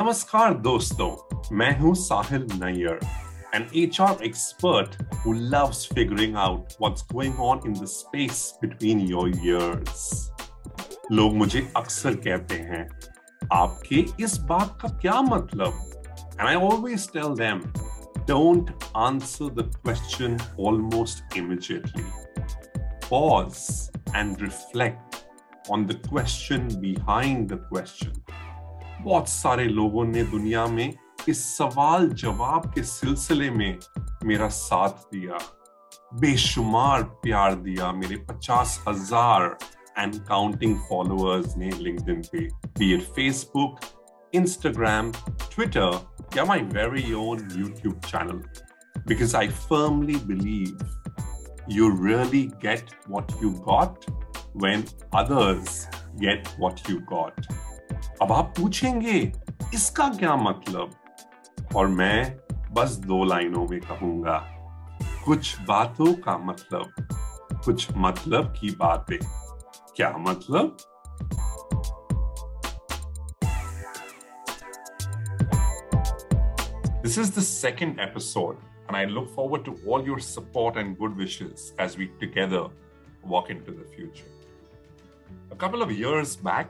नमस्कार दोस्तों मैं हूं साहिल Nayyar an HR expert who loves figuring out what's going on in the space between your ears. लोग मुझे अक्सर कहते हैं आपके इस बात का क्या मतलब And I always tell them, don't answer the question almost immediately. Pause and reflect on the question behind the question. बहुत सारे लोगों ने दुनिया में इस सवाल जवाब के सिलसिले में मेरा साथ दिया बेशुमार प्यार दिया मेरे पचास हज़ार एंड काउंटिंग फॉलोअर्स ने लिंक्डइन पे be it Facebook Instagram Twitter या my very own YouTube channel because I firmly believe you really get what you got when others get what you got. अब आप पूछेंगे इसका क्या मतलब और मैं बस दो लाइनों में कहूँगा कुछ बातों का मतलब कुछ मतलब की बातें क्या मतलब This is the second episode, and I look forward to all your support and good wishes as we together walk into the future. A couple of years back,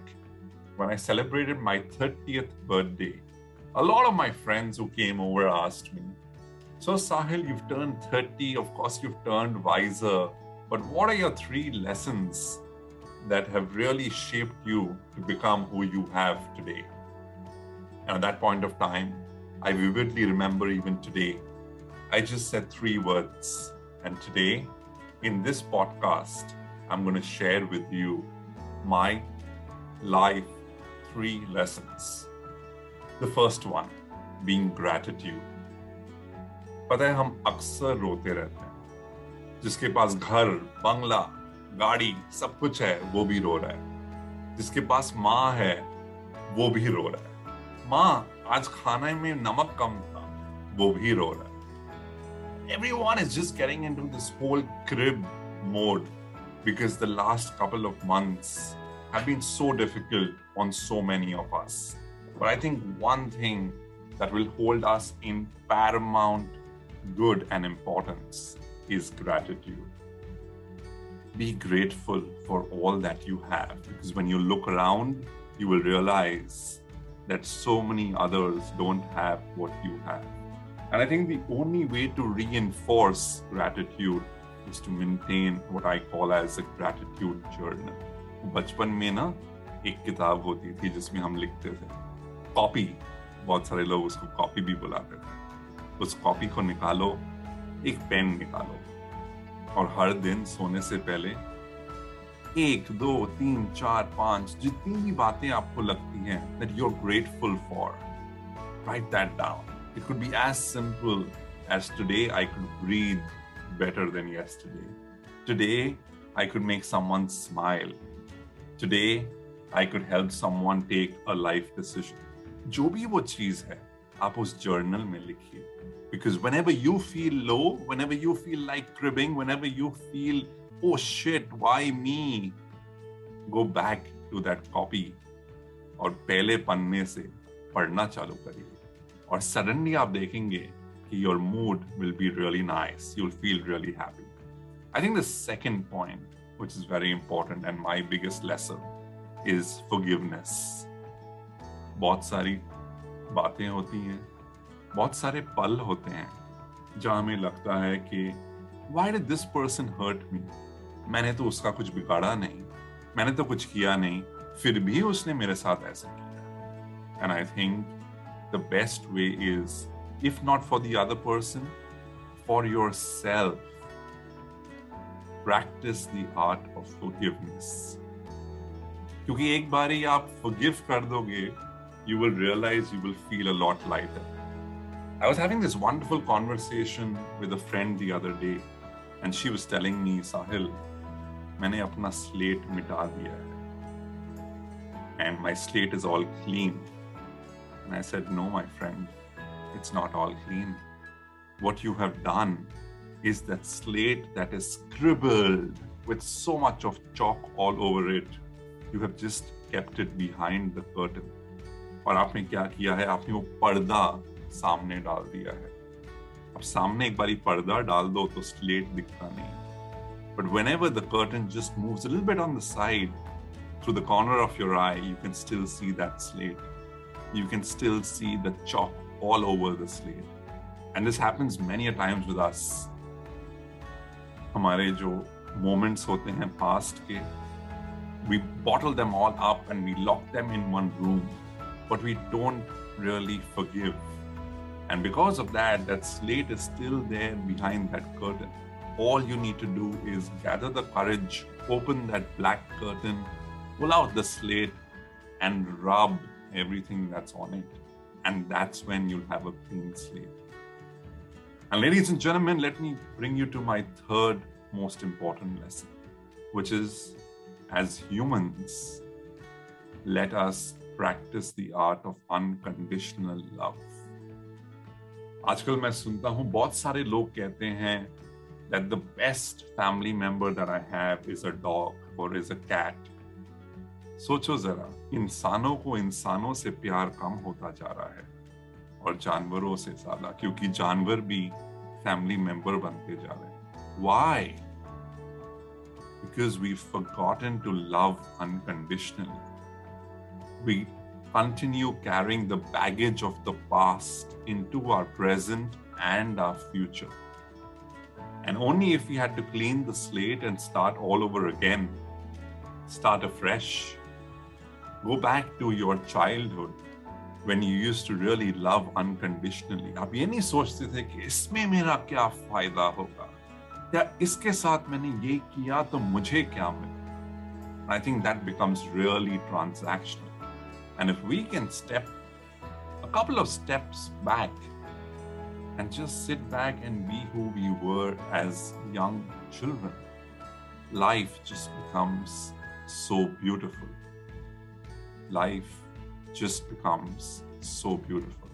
when I celebrated my 30th birthday, a lot of my friends who came over asked me, So, Sahil, you've turned 30, of course, you've turned wiser, but what are your three lessons that have really shaped you to become who you have today? And at that point of time, I vividly remember even today, I just said three words. And today, in this podcast, I'm going to share with you my life three lessons. The first one being gratitude. पता है हम अक्सर रोते रहते हैं जिसके पास घर बंगला गाड़ी सब कुछ है वो भी रो रहा है जिसके पास माँ है वो भी रो रहा है माँ आज खाने में नमक कम था वो भी रो रहा है everyone is just getting into this whole crib mode because the last couple of months have been so difficult on so many of us. But I think one thing that will hold us in paramount good and importance is gratitude. Be grateful for all that you have because when you look around, you will realize that so many others don't have what you have. And I think the only way to reinforce gratitude is to maintain what I call as a gratitude journal. बचपन में ना एक किताब होती थी जिसमें हम लिखते थे कॉपी बहुत सारे लोग उसको कॉपी भी बुलाते थे उस कॉपी को निकालो एक पेन निकालो और हर दिन सोने से पहले एक दो तीन चार पाँच जितनी भी बातें आपको लगती हैं that you are grateful for write that down it could be as simple as today I could breathe better than yesterday. Today, I could make someone smile. Today, I could help someone take a life decision. जो भी वो चीज है आप उस journal में लिखिए because whenever you feel low, whenever you feel like cribbing, whenever you feel, oh shit, why me? Go back to that copy और पहले पन्ने से पढ़ना चालू करिए और सडनली आप देखेंगे कि your mood will be really nice. You'll feel really happy. I think the second point which is very important and my biggest lesson is forgiveness. बहुत सारी बातें होती हैं, बहुत सारे पल होते हैं जहाँ हमें लगता है कि why did this person hurt me मैंने तो उसका कुछ बिगाड़ा नहीं, मैंने तो कुछ किया नहीं, फिर भी उसने मेरे साथ ऐसा किया। And I think the best way is if not for the other person for yourself practice the art of forgiveness. क्योंकि एक बार ही आप forgive कर दोगे, you will realize you will feel a lot lighter. I was having this wonderful conversation with a friend the other day, and she was telling me, Sahil, मैंने अपना slate मिटा दिया है. And my slate is all clean. And I said, No, my friend, it's not all clean. What you have done is that slate that is scribbled with so much of chalk all over it. You have just kept it behind the curtain. और आपने क्या किया है आपने वो पर्दा सामने डाल दिया है अब सामने एक बारी पर्दा डाल दो तो स्लेट दिखता नहीं But whenever the curtain just moves a little bit on the side, through the corner of your eye, you can still see that slate. You can still see the chalk all over the slate. And this happens many a times with us. हमारे जो moments होते हैं past के, we bottle them all up and we lock them in one room, but we don't really forgive. And because of that, that slate is still there behind that curtain. All you need to do is gather the courage, open that black curtain, pull out the slate, and rub everything that's on it. And that's when you'll have a clean slate. And, ladies and gentlemen, let me bring you to my third most important lesson, which is as humans, let us practice the art of unconditional love. आजकल मैं सुनता हूं बहुत सारे लोग कहते हैं that the best family member that I have is a dog or is a cat. सोचो जरा इंसानों को इंसानों से प्यार कम होता जा रहा है और जानवरों से ज़्यादा क्योंकि जानवर भी फैमिली मेंबर बनते जा रहे हैं Why? Because we've forgotten to love unconditionally. We continue carrying the baggage of the past into our present and our future. And only if we had to clean the slate and start all over again, start afresh, go back to your childhood when you used to really love unconditionally. आप ये नहीं सोचते थे कि इसमें मेरा क्या फायदा होगा या इसके साथ मैंने ये किया तो मुझे क्या मिला I think that becomes really transactional. And if we can step a couple of steps back and just sit back and be who we were as young children, life just becomes so beautiful. Life just becomes so beautiful.